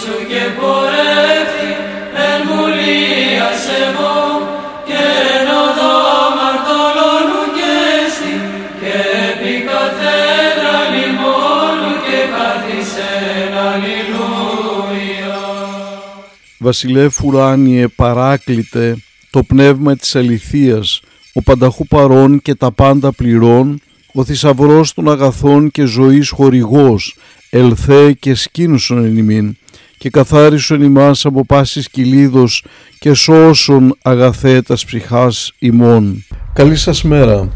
σου και πορεύθη εν βουλία σε εγώ και εν οδό μαρτωλώνου και έστι και επί καθέντρα λιμόνου και καθισεν αλληλούια. Βασιλεύ ουράνιε παράκλητε το πνεύμα της αληθείας, ο πανταχού παρών και τα πάντα πληρών, ο θησαυρός των αγαθών και ζωής χορηγός, ελθέ και σκήνουσον εν ημίν, και καθάρισον ημάς από πάσης κυλίδος και σώσον αγαθέ τας ψυχάς ημών. Καλή σας μέρα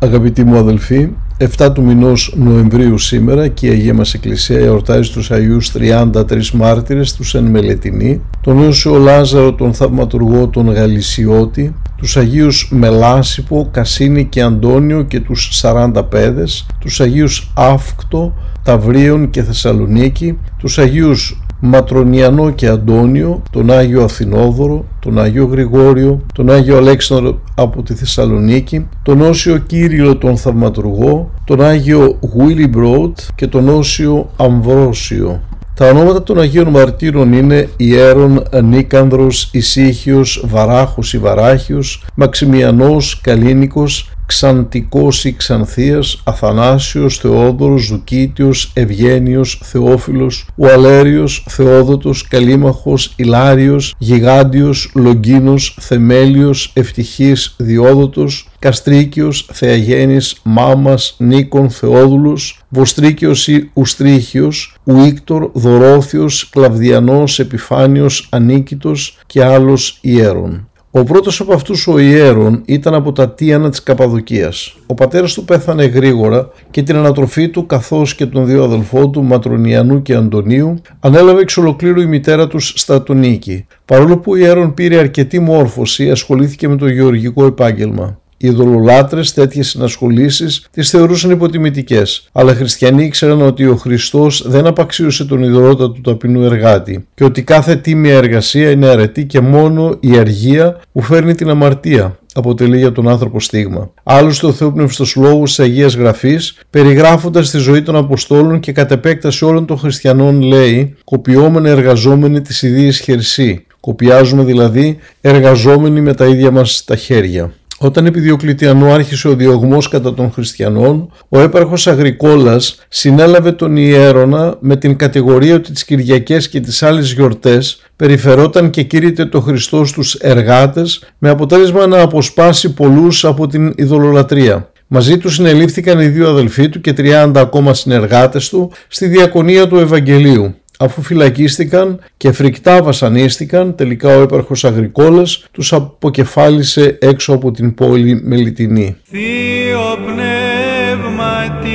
αγαπητοί μου αδελφοί, 7 του μηνός Νοεμβρίου σήμερα και η Αγία μας Εκκλησία εορτάζει τους Αγίους 33 μάρτυρες, τους εν Μελετινή, τον Ιωσιο Λάζαρο, τον Θαυματουργό, τον Γαλισιώτη, τους Αγίους Μελάσιπο, Κασίνη και Αντώνιο και τους 40 πέδες, τους Αγίους Αύκτο, Ταυρίων και Θεσσαλονίκη, τους Αγίους Ματρονιανό και Αντώνιο, τον Άγιο Αθηνόδωρο, τον Άγιο Γρηγόριο, τον Άγιο Αλέξανδρο από τη Θεσσαλονίκη, τον Όσιο Κύριλο τον Θαυματουργό, τον Άγιο Γουίλιμπρότ και τον Όσιο Αμβρόσιο. Τα ονόματα των Αγίων Μαρτύρων είναι Ιέρον, Νίκανδρος, Ισύχιος, Βαράχος ή Βαράχιος, Μαξιμιανός, Καλίνικος, Ξαντικός ή Ξανθίας, Αθανάσιος, Θεόδωρος, Ζουκίτιος, Ευγένιος, Θεόφιλος, Ουαλέριος, Θεόδοτος, Καλίμαχος, Ηλάριος, Γιγάντιος, Λογκίνος, Θεμέλιος, Ευτυχής, Διόδοτος, Καστρίκιος, Θεαγένης, Μάμας, Νίκον, Θεόδουλος, Βοστρίκιος ή Ουστρίχιος, Ουίκτορ, Δωρόθιος, Κλαβδιανός, Επιφάνιος, Ανίκητος και άλλος ιέρων. Ο πρώτος από αυτούς ο Ιέρον ήταν από τα Τίανα της Καπαδοκίας. Ο πατέρας του πέθανε γρήγορα και την ανατροφή του καθώς και των δύο αδελφών του Ματρονιανού και Αντωνίου ανέλαβε εξ ολοκλήρου η μητέρα τους Στατονίκη. Παρόλο που ο Ιέρον πήρε αρκετή μόρφωση ασχολήθηκε με το γεωργικό επάγγελμα. Οι ειδωλολάτρε τέτοιες συνασχολήσεις τις θεωρούσαν υποτιμητικές, αλλά οι χριστιανοί ήξεραν ότι ο Χριστός δεν απαξίωσε τον ιδρώτα του ταπεινού εργάτη και ότι κάθε τίμια εργασία είναι αρετή και μόνο η αργία που φέρνει την αμαρτία αποτελεί για τον άνθρωπο στίγμα. Άλλωστε, ο Θεόπνευστος λόγος της Αγίας Γραφής, περιγράφοντας τη ζωή των Αποστόλων και κατ' επέκταση όλων των χριστιανών, λέει: Κοπιόμενοι εργαζόμενοι της ιδίη χερσή. Κοπιάζουμε δηλαδή εργαζόμενοι με τα ίδια μας τα χέρια. Όταν επί Διοκλητιανού άρχισε ο διωγμός κατά των χριστιανών, ο έπαρχος Αγρικόλας συνέλαβε τον Ιέρωνα με την κατηγορία ότι τις Κυριακές και τις άλλες γιορτές περιφερόταν και κήρυτε το Χριστό στους εργάτες με αποτέλεσμα να αποσπάσει πολλούς από την ειδωλολατρία. Μαζί τους συνελήφθηκαν οι δύο αδελφοί του και 30 ακόμα συνεργάτες του στη διακονία του Ευαγγελίου. Αφού φυλακίστηκαν και φρικτά βασανίστηκαν, τελικά ο έπαρχος Αγρικόλας τους αποκεφάλισε έξω από την πόλη Μελιτινή. Θείο πνεύματι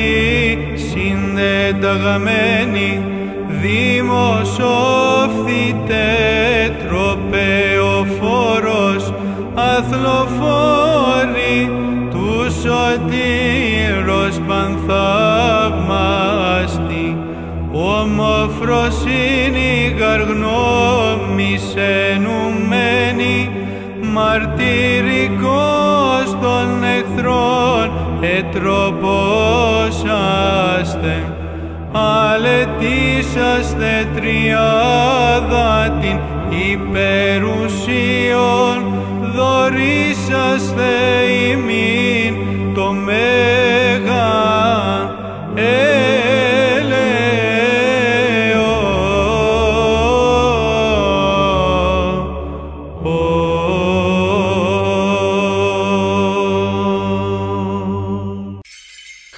συνδεταγμένη δημοσόφθητε τροπεοφόρος αθλοφόρη τους σωτήρος πανθαυμάστη ομοφροσύνη γαργνώμης ενουμένη μαρτυρικός των εχθρών ετροπόσαστε. Αλετήσαστε τριάδα την υπερουσίων δωρήσαστε ημίν το μέγα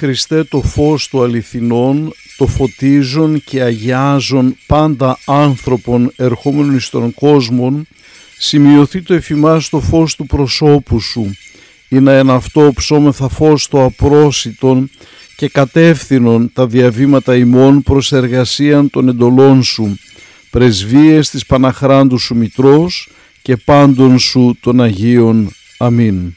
Χριστέ το φως του αληθινών, το φωτίζον και αγιάζον πάντα άνθρωπον ερχόμενων εις τον κόσμο, σημειωθεί το εφημάς το φως του προσώπου σου, ή να εν αυτό ψώμεθα φως το απρόσιτον και κατεύθυνον τα διαβήματα ημών προς εργασίαν των εντολών σου, πρεσβείες της Παναχράντου σου Μητρός και πάντων σου των Αγίων. Αμήν.